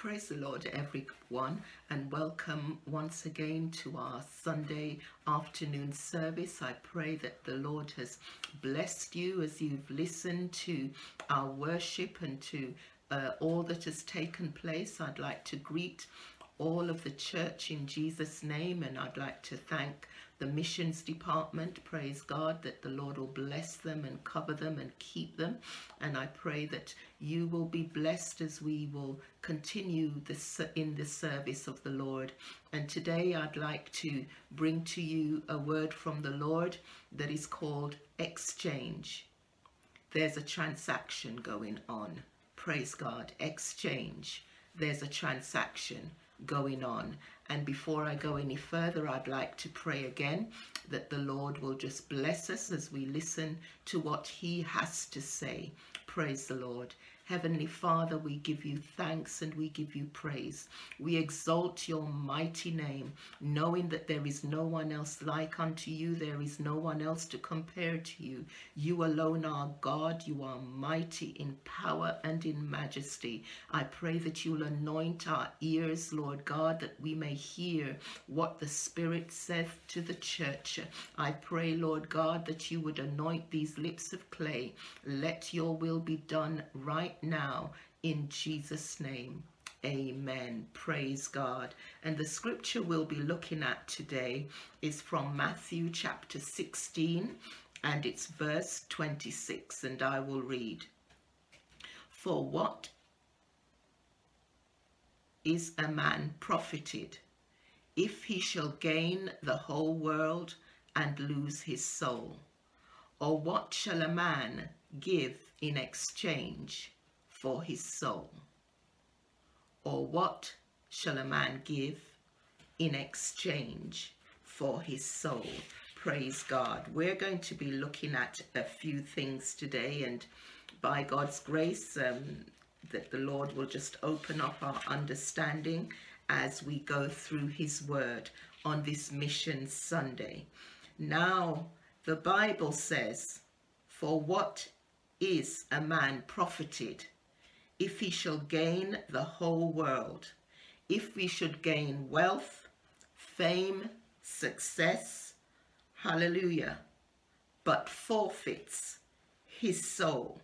Praise the Lord, everyone, and welcome once again to our Sunday afternoon service. I pray that the Lord has blessed you as you've listened to our worship and to uh, all that has taken place. I'd like to greet all of the church in Jesus' name, and I'd like to thank the missions department. Praise God that the Lord will bless them and cover them and keep them. And I pray that you will be blessed as we will continue this in the service of the Lord. And today I'd like to bring to you a word from the Lord that is called exchange. There's a transaction going on. Praise God. Exchange. There's a transaction going on. And before I go any further, I'd like to pray again that the Lord will just bless us as we listen to what He has to say. Praise the Lord. Heavenly Father, we give you thanks and we give you praise. We exalt your mighty name, knowing that there is no one else like unto you, there is no one else to compare to you. You alone are God, you are mighty in power and in majesty. I pray that you'll anoint our ears, Lord God, that we may hear what the Spirit saith to the church. I pray, Lord God, that you would anoint these lips of clay. Let your will be done right now in Jesus' name. Amen. Praise God. And the scripture we'll be looking at today is from Matthew chapter 16 and it's verse 26 and I will read. For what is a man profited if he shall gain the whole world and lose his soul? Or what shall a man give in exchange for his soul? Or what shall a man give in exchange for his soul? Praise God. We're going to be looking at a few things today, and by God's grace, um, that the Lord will just open up our understanding as we go through His Word on this Mission Sunday. Now, the Bible says, For what is a man profited if he shall gain the whole world, if we should gain wealth, fame, success, hallelujah, but forfeits his soul.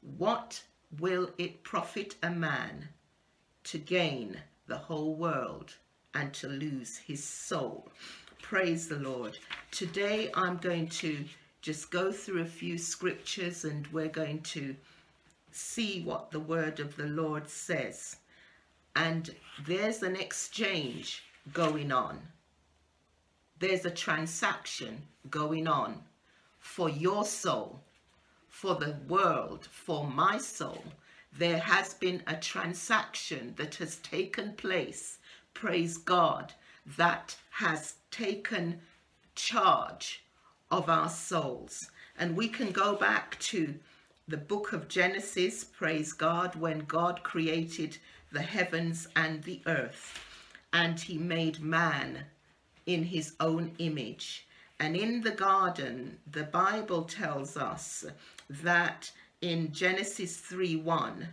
What will it profit a man to gain the whole world and to lose his soul? Praise the Lord. Today I'm going to just go through a few scriptures and we're going to see what the word of the Lord says. And there's an exchange going on. There's a transaction going on for your soul, for the world, for my soul. There has been a transaction that has taken place, praise God, that has taken charge of our souls. And we can go back to the book of Genesis, praise God, when God created the heavens and the earth, and he made man in his own image. And in the garden, the Bible tells us that in Genesis 3 1,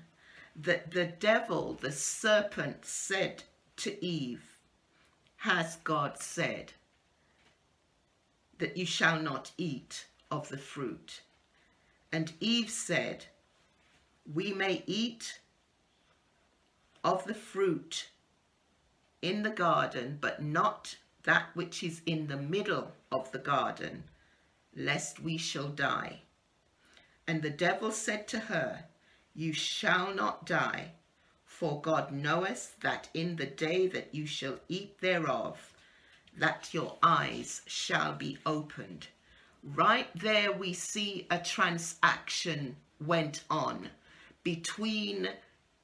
that the devil, the serpent, said to Eve, Has God said that you shall not eat of the fruit? And Eve said, We may eat of the fruit in the garden, but not that which is in the middle of the garden, lest we shall die. And the devil said to her, You shall not die, for God knoweth that in the day that you shall eat thereof, that your eyes shall be opened right there we see a transaction went on between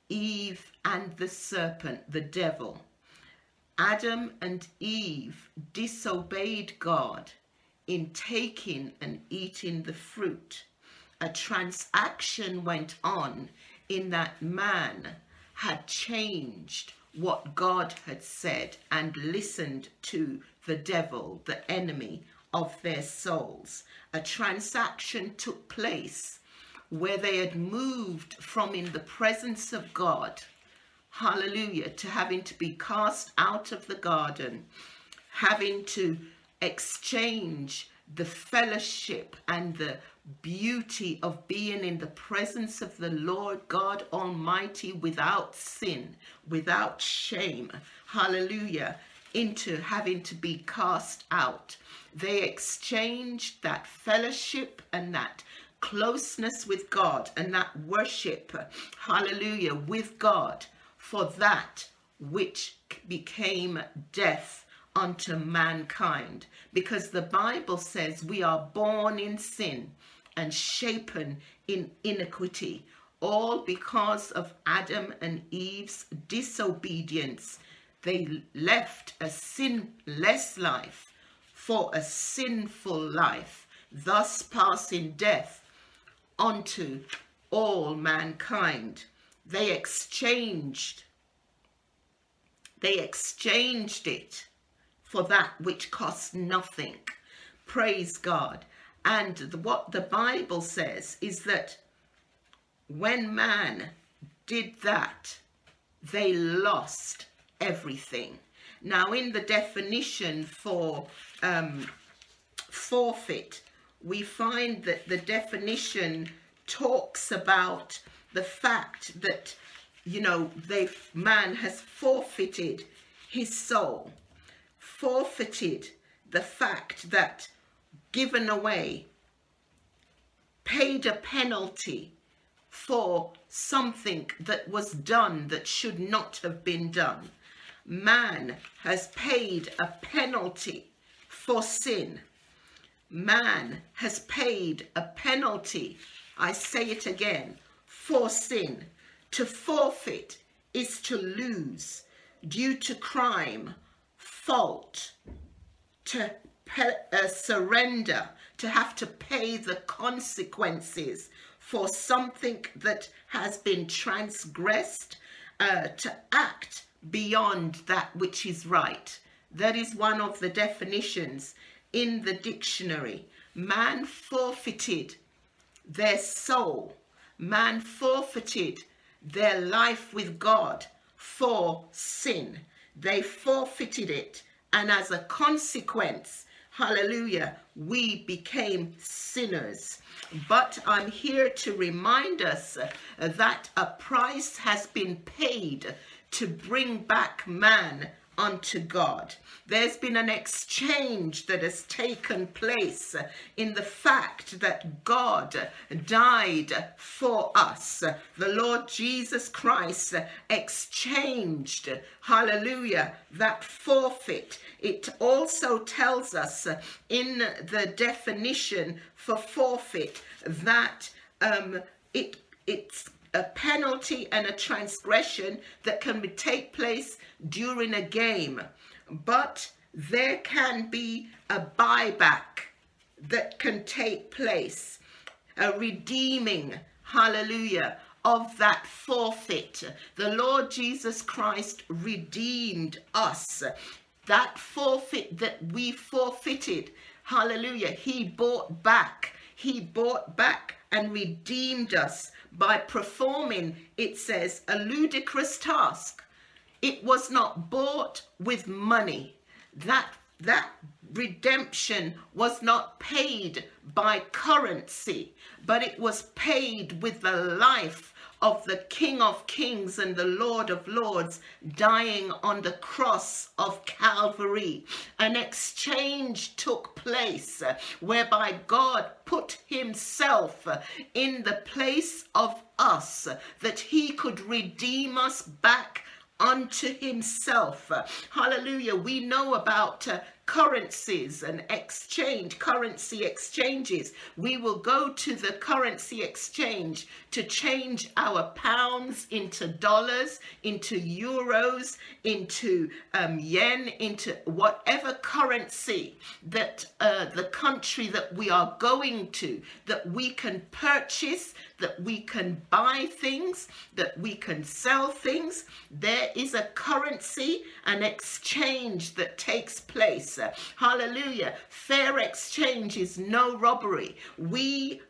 Eve and the serpent, the devil. Adam and Eve disobeyed God in taking and eating the fruit. A transaction went on in that man had changed what God had said and listened to the devil, the enemy of their souls. A transaction took place where they had moved from in the presence of God, hallelujah, to having to be cast out of the garden, having to exchange the fellowship and the beauty of being in the presence of the Lord God Almighty without sin, without shame, hallelujah, into having to be cast out. They exchanged that fellowship and that closeness with God and that worship, hallelujah, with God for that which became death unto mankind. Because the Bible says we are born in sin and shapen in iniquity, all because of Adam and Eve's disobedience. They left a sinless life for a sinful life, thus passing death unto all mankind. They exchanged they exchanged it for that which costs nothing. Praise God. And what the Bible says is that when man did that, they lost everything. Now, in the definition for um, forfeit, we find that the definition talks about the fact that, you know, man has forfeited his soul forfeited the fact that given away, paid a penalty for something that was done that should not have been done. Man has paid a penalty for sin. Man has paid a penalty, I say it again, for sin. To forfeit is to lose due to crime fault to uh, surrender, to have to pay the consequences for something that has been transgressed, uh, to act beyond that which is right. That is one of the definitions in the dictionary. Man forfeited their soul, man forfeited their life with God for sin. They forfeited it. And as a consequence, hallelujah, we became sinners. But I'm here to remind us that a price has been paid to bring back man unto God. There's been an exchange that has taken place in the fact that God died for us. The Lord Jesus Christ exchanged, hallelujah, that forfeit. It also tells us in the definition for forfeit that um, it it's a penalty and a transgression that can take place during a game, but there can be a buyback that can take place, a redeeming, hallelujah, of that forfeit. The Lord Jesus Christ redeemed us. That forfeit that we forfeited, hallelujah, He bought back. He bought back and redeemed us by performing, it says, a ludicrous task. It was not bought with money. That, that redemption was not paid by currency, but it was paid with the life of the King of Kings and the Lord of Lords dying on the cross of Calvary. An exchange took place whereby God put himself in the place of us that he could redeem us back unto himself. Hallelujah. We know about uh, currencies and exchange, currency exchanges. We will go to the currency exchange to change our pounds into dollars, into euros, into um, yen, into whatever currency that uh, the country that we are going to, that we can purchase, that we can buy things, that we can sell things. There is a currency, an exchange that takes place. Hallelujah. Fair exchange is no robbery. We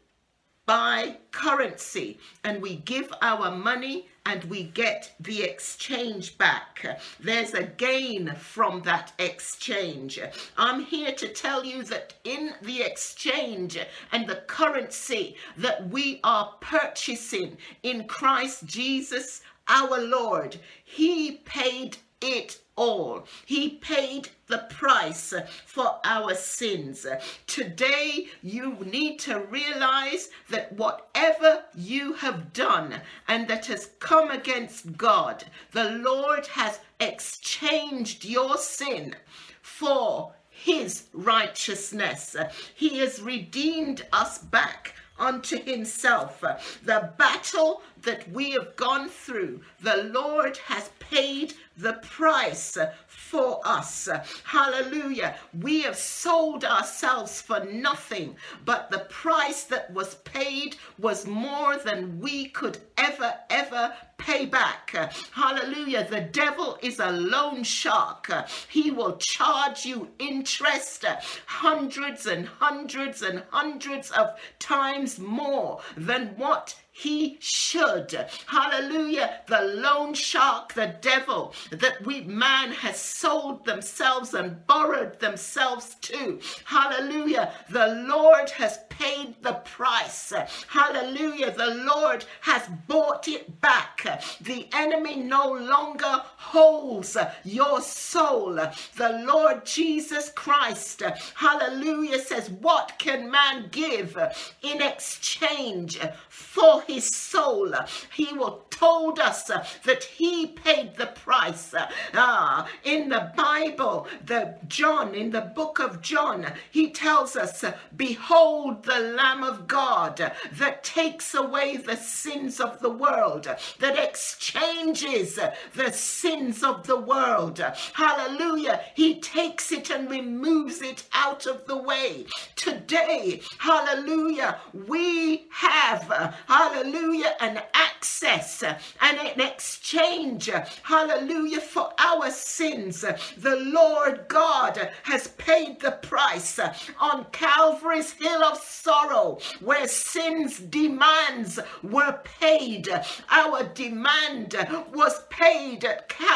buy currency and we give our money and we get the exchange back. There's a gain from that exchange. I'm here to tell you that in the exchange and the currency that we are purchasing in Christ Jesus our Lord, He paid it all. He paid the price for our sins. Today, you need to realize that whatever you have done and that has come against God, the Lord has exchanged your sin for his righteousness. He has redeemed us back unto himself. The battle that we have gone through, the Lord has paid the price for us. Hallelujah. We have sold ourselves for nothing, but the price that was paid was more than we could ever, ever pay back. Hallelujah. The devil is a loan shark. He will charge you interest hundreds and hundreds and hundreds of times more than what he should. Hallelujah. The loan shark, the devil, that we man has sold themselves and borrowed themselves to. Hallelujah. The Lord has paid the price. Hallelujah. The Lord has bought it back. The enemy no longer holds your soul. The Lord Jesus Christ, hallelujah, says, What can man give in exchange for his soul. He will told us that he paid the price. Ah, in the Bible, the John, in the book of John, he tells us, Behold the Lamb of God that takes away the sins of the world, that exchanges the of the world. Hallelujah. He takes it and removes it out of the way. Today, hallelujah, we have hallelujah, an access and an exchange, hallelujah, for our sins. The Lord God has paid the price on Calvary's hill of sorrow, where sin's demands were paid. Our demand was paid at Calvary.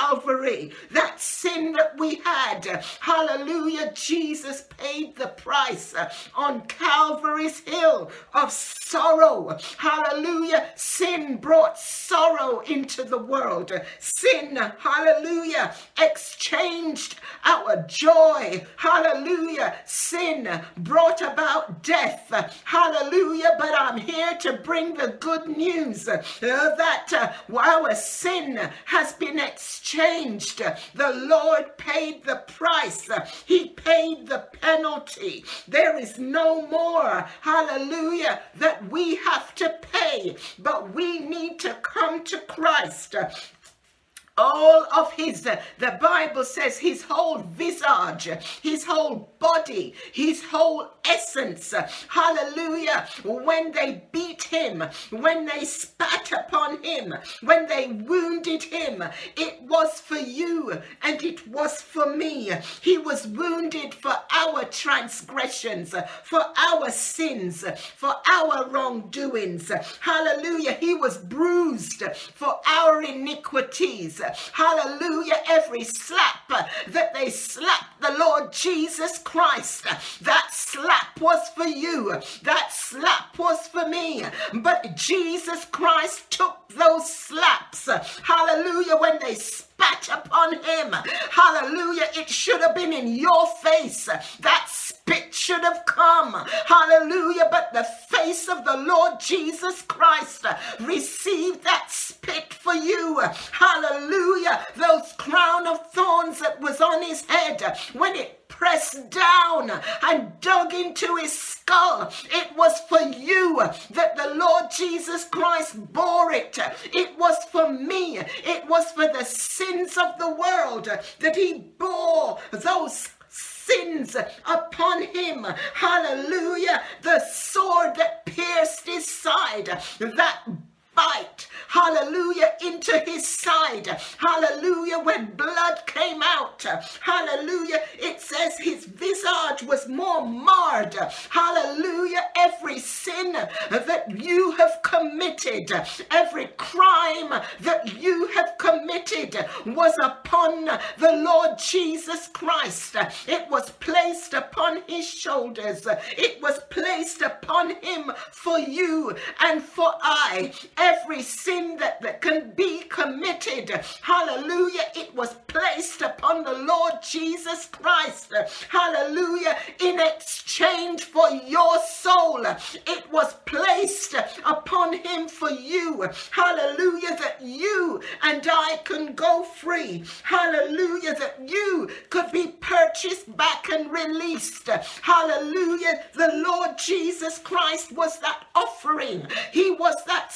That sin that we had, hallelujah, Jesus paid the price on Calvary's hill of sorrow. Hallelujah. Sin brought sorrow into the world. Sin, hallelujah, exchanged our joy. Hallelujah. Sin brought about death. Hallelujah. But I'm here to bring the good news uh, that uh, our sin has been exchanged. Changed. The Lord paid the price, He paid the penalty. There is no more, hallelujah, that we have to pay, but we need to come to Christ all of his, the Bible says, his whole visage, his whole body, his whole essence. Hallelujah. When they beat him, when they spat upon him, when they wounded him, it was for you and it was for me. He was wounded for our transgressions, for our sins, for our wrongdoings. Hallelujah. He was bruised for our iniquities. Hallelujah. Every slap that they slapped the Lord Jesus Christ, that slap was for you. That slap was for me. But Jesus Christ took those slaps. Hallelujah. When they upon him. Hallelujah. It should have been in your face. That spit should have come. Hallelujah. But the face of the Lord Jesus Christ received that spit for you. Hallelujah. Those crown of thorns that was on his head when it pressed down and dug into his skull. It was for you that the Lord Jesus Christ bore it. It was for me. It was for the sins of the world that he bore those sins upon him. Hallelujah. The sword that pierced his side, that bite, hallelujah, into his side. Hallelujah, when blood came out, hallelujah, it says his visage was more marred. Hallelujah, every sin that you have committed, every crime that you have committed was upon the Lord Jesus Christ. It was placed upon his shoulders. It was placed upon him for you and for I. Every sin that, that can be committed, hallelujah, it was placed upon the Lord Jesus Christ. Hallelujah, in exchange for your soul. It was placed upon him for you. Hallelujah, that you and I can go free. Hallelujah, that you could be purchased back and released. Hallelujah, the Lord Jesus Christ was that offering. He was that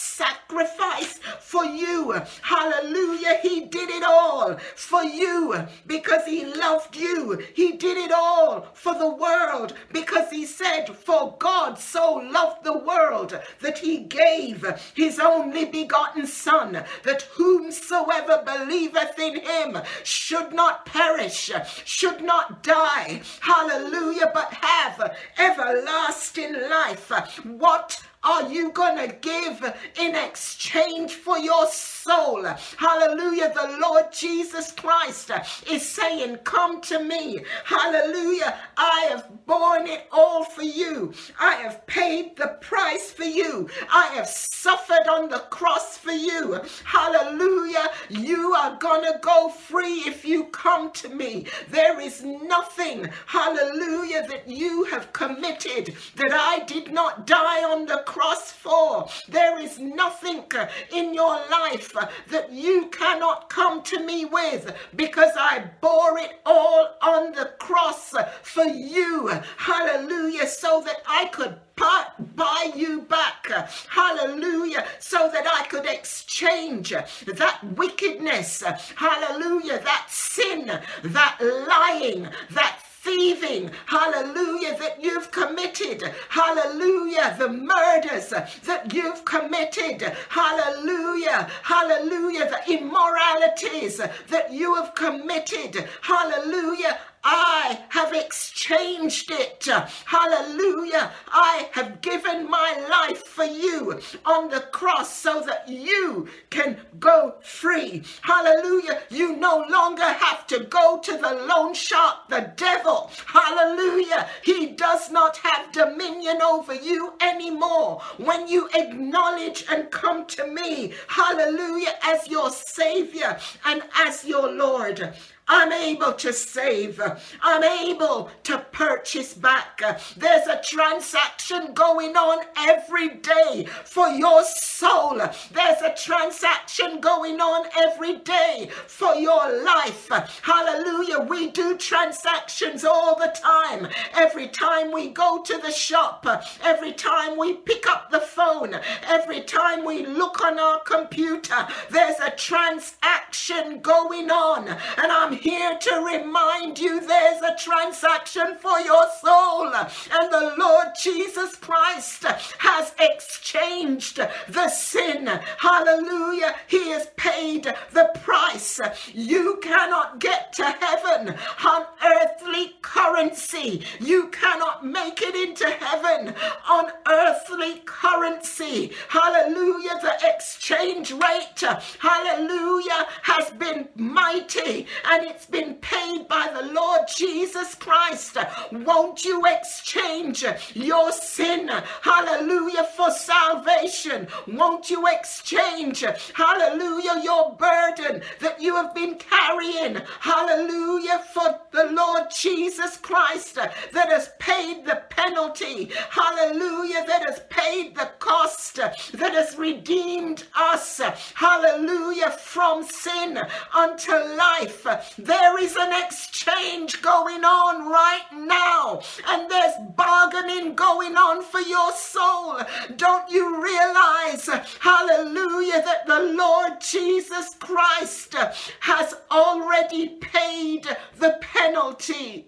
Hallelujah, He did it all for you because He loved you. He did it all for the world because He said, For God so loved the world that He gave His only begotten Son, that whomsoever believeth in Him should not perish, should not die. Hallelujah, but have everlasting life. What are you going to give in exchange for your soul? Hallelujah. The Lord Jesus Christ is saying, Come to me. Hallelujah. I have borne it all for you. I have paid the price for you. I have suffered on the cross for you. Hallelujah. You are going to go free if you come to me. There is nothing, hallelujah, that you have committed that I did not die on the cross cross for. There is nothing in your life that you cannot come to me with because I bore it all on the cross for you. Hallelujah. So that I could buy you back. Hallelujah. So that I could exchange that wickedness. Hallelujah. That sin, that lying, that thieving, hallelujah, that you've committed, hallelujah, the murders that you've committed, hallelujah, hallelujah, the immoralities that you have committed, hallelujah. I have exchanged it. Hallelujah. I have given my life for you on the cross so that you can go free. Hallelujah. You no longer have to go to the loan shark, the devil. Hallelujah. He does not have dominion over you anymore. When you acknowledge and come to me, hallelujah, as your Savior and as your Lord. I'm able to save. I'm able to purchase back. There's a transaction going on every day for your soul. There's a transaction going on every day for your life. Hallelujah. We do transactions all the time. Every time we go to the shop, every time we pick up the phone, every time we look on our computer, there's a transaction going on. And I'm here to remind you there's a transaction for your soul. And the Lord Jesus Christ has exchanged the sin. Hallelujah. He has paid the price. You cannot get to heaven on earthly currency. You cannot make it into heaven on earthly currency. Hallelujah. The exchange rate, hallelujah, has been mighty and it's been paid by the Lord Jesus Christ. Won't you exchange your sin, hallelujah, for salvation? Won't you exchange, hallelujah, your burden that you have been carrying, hallelujah, for the Lord Jesus Christ that has paid the penalty, hallelujah, that has paid the cost, that has redeemed us, hallelujah, from sin unto life. There is an exchange going on right now, and there's bargaining going on for your soul. Don't you realize, hallelujah, that the Lord Jesus Christ has already paid the penalty?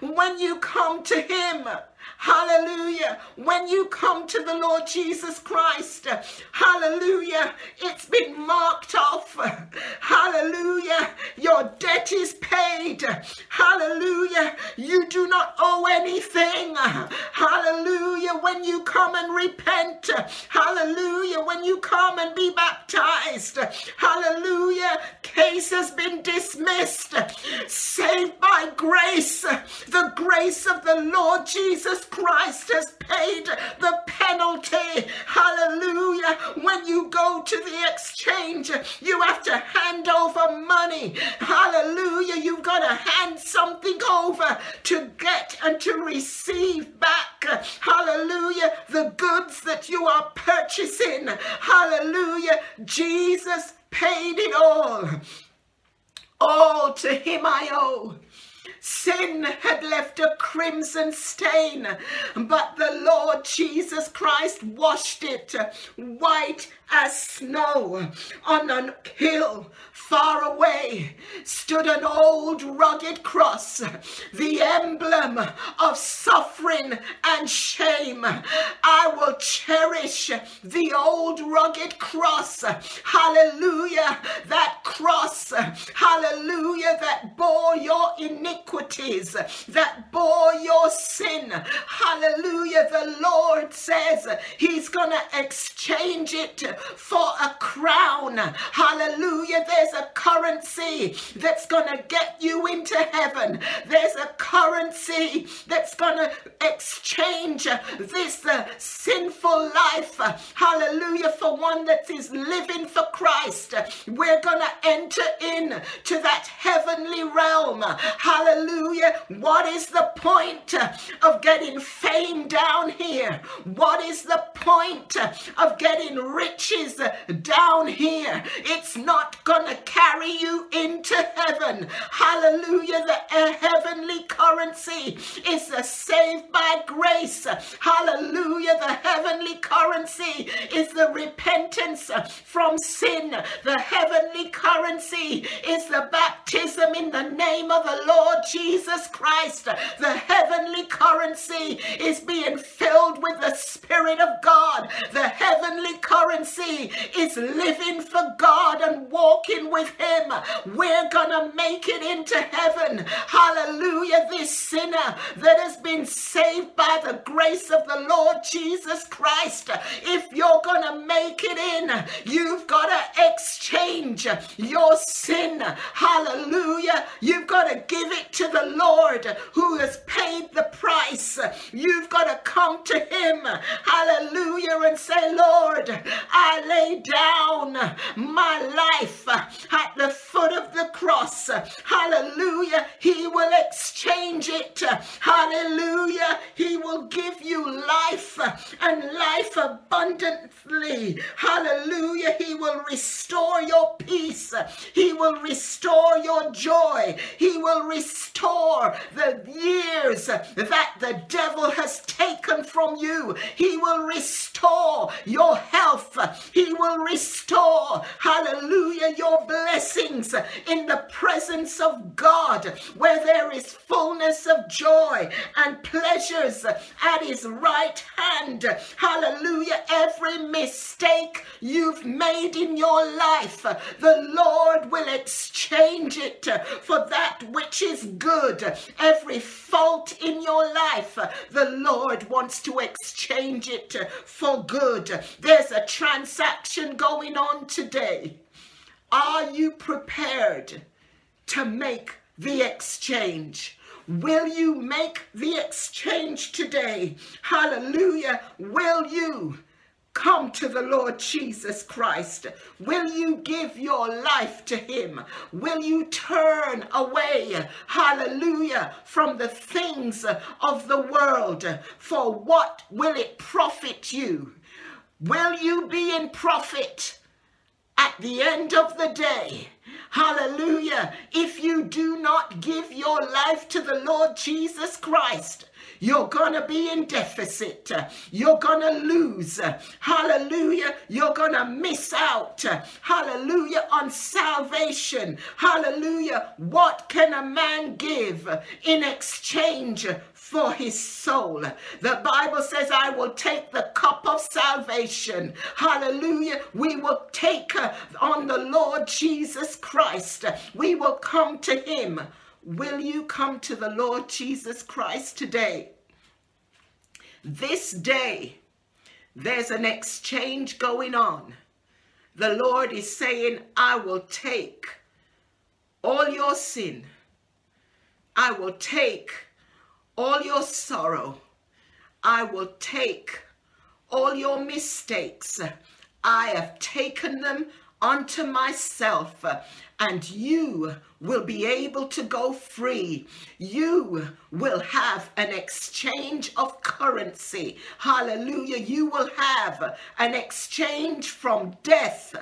When you come to Him, Hallelujah. When you come to the Lord Jesus Christ, hallelujah, it's been marked off. Hallelujah. Your debt is paid. Hallelujah. You do not owe anything. Hallelujah. When you come and repent, hallelujah. When you come and be baptized, hallelujah. Case has been dismissed. Saved by grace. The grace of the Lord Jesus Christ has paid the penalty. Hallelujah. When you go to the exchange, you have to hand over money. Hallelujah. You've got to hand something over to get and to receive back. Hallelujah. The goods that you are purchasing. Hallelujah. Jesus paid it all. All to him I owe. Sin had left a crimson stain, but the Lord Jesus Christ washed it white as snow. On a hill far away stood an old rugged cross, the emblem of suffering and shame. I will cherish the old rugged cross. Hallelujah. That cross, hallelujah, that bore your iniquities, that bore your sin. Hallelujah. The Lord says He's going to exchange it for a crown. Hallelujah. There's a currency that's going to get you into heaven. There's a currency that's going to exchange this uh, sinful life. Hallelujah. For one that is living for Christ. We're going to enter in to that heavenly realm. Hallelujah. What is the point of getting fame down here? What is the point of getting rich riches down here. It's not to carry you into heaven. Hallelujah. The uh, heavenly currency is the saved by grace. Hallelujah. The heavenly currency is the repentance from sin. The heavenly currency is the baptism in the name of the Lord Jesus Christ. The heavenly currency is being filled with the Spirit of God. The heavenly currency is living for God and walking with Him, we're gonna make it into heaven. Hallelujah. This sinner that has been saved by the grace of the Lord Jesus Christ, if you're gonna make it in, you've got to exchange your sin. Hallelujah. You've got to give it to the Lord who has paid the price. You've got to come to Him. Hallelujah. And say, Lord, I lay down my life at the foot of the cross. Hallelujah. He will exchange it. Hallelujah. He will give you life and life abundantly. Hallelujah. He will restore your peace. He will restore your joy. He will restore the years that the devil has taken from you. He will restore your health. He will restore, hallelujah, your blessings in the presence of God, where there is fullness of joy and pleasures at his right hand. Hallelujah. Every mistake you've made in your life, the Lord will exchange it for that which is good. Every fault in your life, the Lord wants to exchange it for good. There's a transaction going on today. Are you prepared to make the exchange? Will you make the exchange today? Hallelujah. Will you come to the Lord Jesus Christ? Will you give your life to Him? Will you turn away, hallelujah, from the things of the world? For what will it profit you? Will you be in profit at the end of the day? Hallelujah. If you do not give your life to the Lord Jesus Christ, You're going to be in deficit. You're going to lose. Hallelujah. You're going to miss out. Hallelujah. On salvation. Hallelujah. What can a man give in exchange for his soul. The Bible says, I will take the cup of salvation. Hallelujah. We will take uh, on the Lord Jesus Christ. We will come to him. Will you come to the Lord Jesus Christ today? This day, there's an exchange going on. The Lord is saying, I will take all your sin. I will take all your sorrow. I will take all your mistakes. I have taken them unto myself, and you will be able to go free. You will have an exchange of currency. Hallelujah. You will have an exchange from death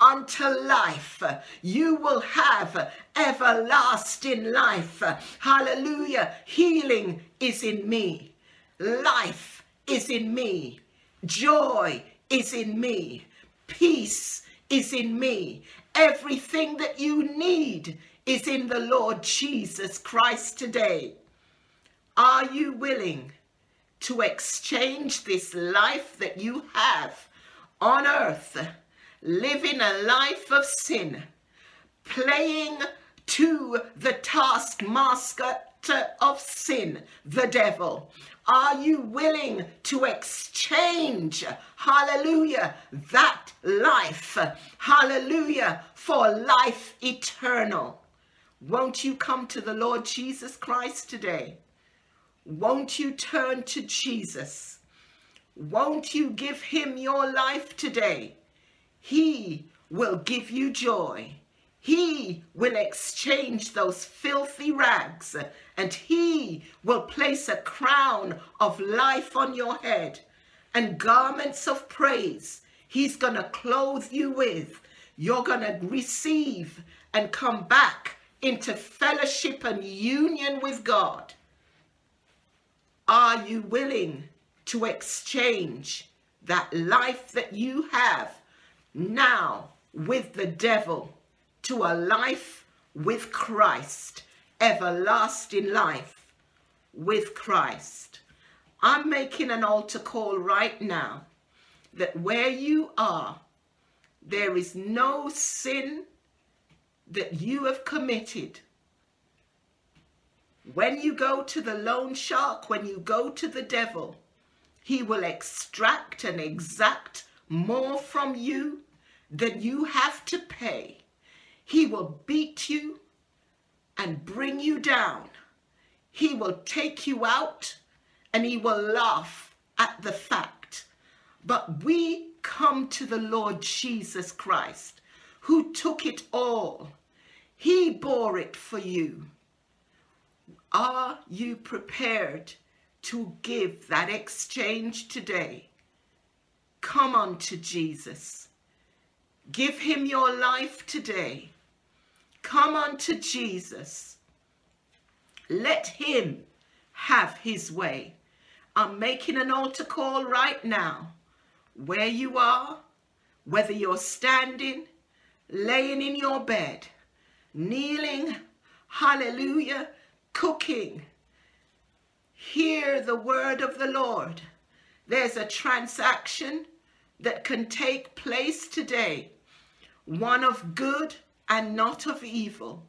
unto life. You will have everlasting life. Hallelujah. Healing is in me. Life is in me. Joy is in me. Peace is in me. Everything that you need is in the Lord Jesus Christ today. Are you willing to exchange this life that you have on earth? living a life of sin, playing to the taskmaster of sin, the devil? Are you willing to exchange, hallelujah, that life, hallelujah, for life eternal? Won't you come to the Lord Jesus Christ today? Won't you turn to Jesus? Won't you give him your life today? He will give you joy. He will exchange those filthy rags and he will place a crown of life on your head and garments of praise. He's going to clothe you with. You're going to receive and come back into fellowship and union with God. Are you willing to exchange that life that you have now with the devil to a life with Christ, everlasting life with Christ. I'm making an altar call right now that where you are, there is no sin that you have committed. When you go to the loan shark, when you go to the devil, he will extract and exact more from you than you have to pay. He will beat you and bring you down. He will take you out and he will laugh at the fact. But we come to the Lord Jesus Christ, who took it all. He bore it for you. Are you prepared to give that exchange today? Come on to Jesus. Give him your life today. Come unto Jesus. Let him have his way. I'm making an altar call right now. Where you are, whether you're standing, laying in your bed, kneeling, hallelujah, cooking, hear the word of the Lord. There's a transaction that can take place today one of good and not of evil,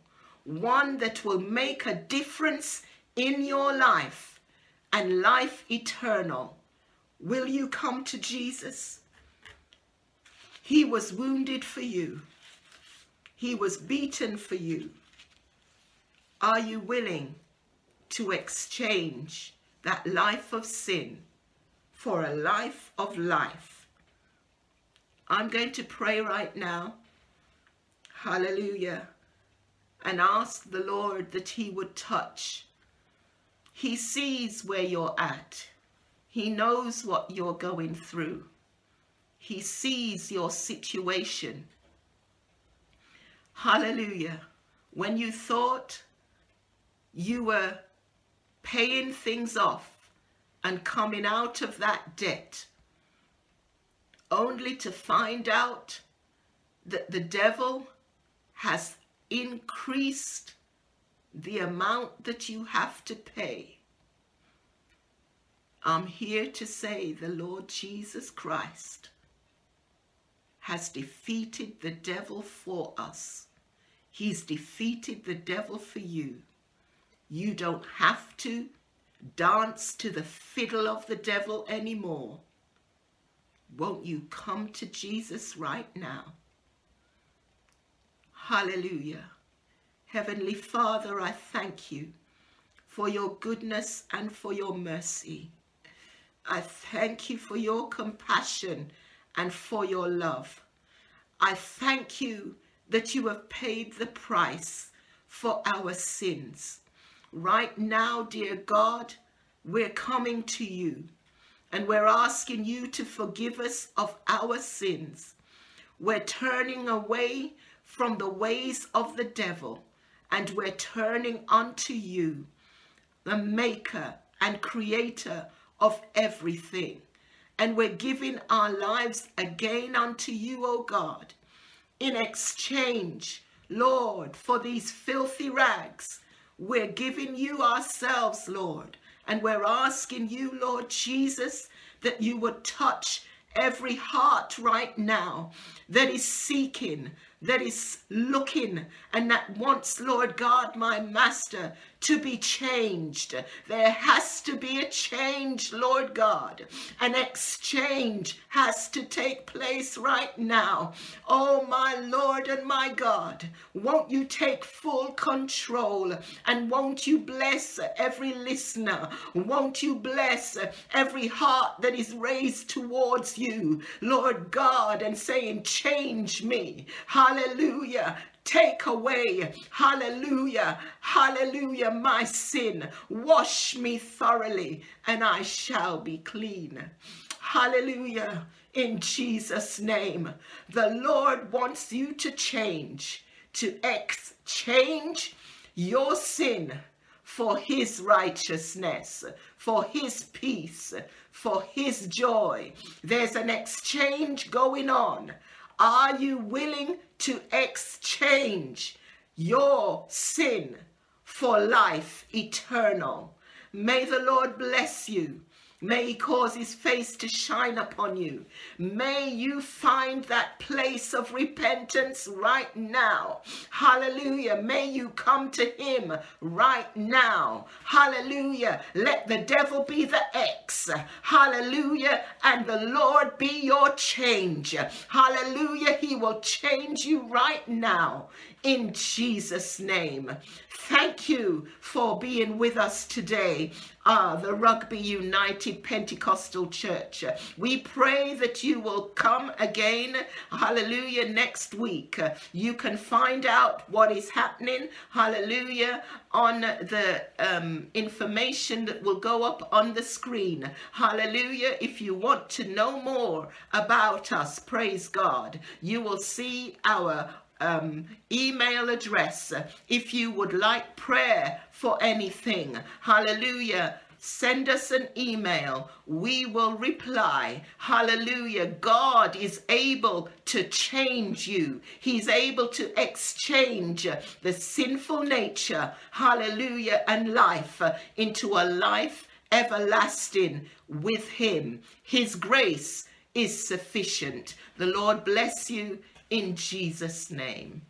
one that will make a difference in your life and life eternal. Will you come to Jesus? He was wounded for you. He was beaten for you. Are you willing to exchange that life of sin for a life of life? I'm going to pray right now. Hallelujah. And ask the Lord that He would touch. He sees where you're at. He knows what you're going through. He sees your situation. Hallelujah. When you thought you were paying things off and coming out of that debt only to find out that the devil has increased the amount that you have to pay. I'm here to say the Lord Jesus Christ has defeated the devil for us. He's defeated the devil for you. You don't have to dance to the fiddle of the devil anymore. Won't you come to Jesus right now? Hallelujah. Heavenly Father, I thank you for your goodness and for your mercy. I thank you for your compassion and for your love. I thank you that you have paid the price for our sins. Right now, dear God, we're coming to you and we're asking you to forgive us of our sins. We're turning away from the ways of the devil and we're turning unto you, the maker and creator of everything. And we're giving our lives again unto you, O God, in exchange, Lord, for these filthy rags. We're giving you ourselves, Lord, and we're asking you, Lord Jesus, that you would touch every heart right now that is seeking that is looking and that wants, Lord God, my Master, to be changed. There has to be a change, Lord God. An exchange has to take place right now. Oh, my Lord and my God, won't you take full control and won't you bless every listener? Won't you bless every heart that is raised towards you, Lord God, and saying, Change me. Hallelujah. Take away, hallelujah, hallelujah, my sin. Wash me thoroughly, and I shall be clean. Hallelujah. In Jesus' name, the Lord wants you to change, to exchange your sin for his righteousness, for his peace, for his joy. There's an exchange going on. Are you willing to exchange your sin for life eternal? May the Lord bless you. May he cause his face to shine upon you. May you find that place of repentance right now. Hallelujah. May you come to him right now. Hallelujah. Let the devil be the X. Hallelujah. And the Lord be your change. Hallelujah. He will change you right now in Jesus' name. Thank you for being with us today. Ah, the Rugby United Pentecostal Church. We pray that you will come again, hallelujah, next week. You can find out what is happening, hallelujah, on the um, information that will go up on the screen. Hallelujah. If you want to know more about us, praise God, you will see our um, email address if you would like prayer for anything. Hallelujah. Send us an email. We will reply. Hallelujah. God is able to change you. He's able to exchange the sinful nature, hallelujah, and life into a life everlasting with Him. His grace is sufficient. The Lord bless you in Jesus' name.